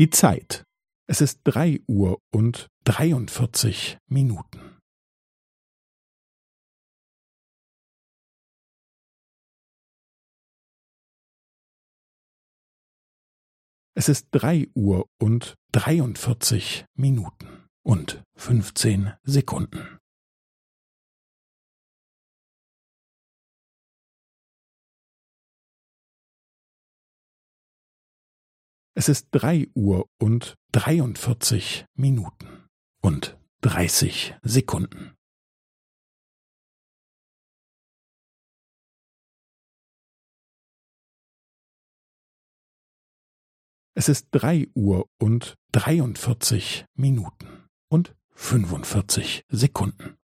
Die Zeit. Es ist drei Uhr und dreiundvierzig Minuten. Es ist drei Uhr und dreiundvierzig Minuten und fünfzehn Sekunden. Es ist drei Uhr und dreiundvierzig Minuten und dreißig Sekunden. Es ist drei Uhr und dreiundvierzig Minuten und fünfundvierzig Sekunden.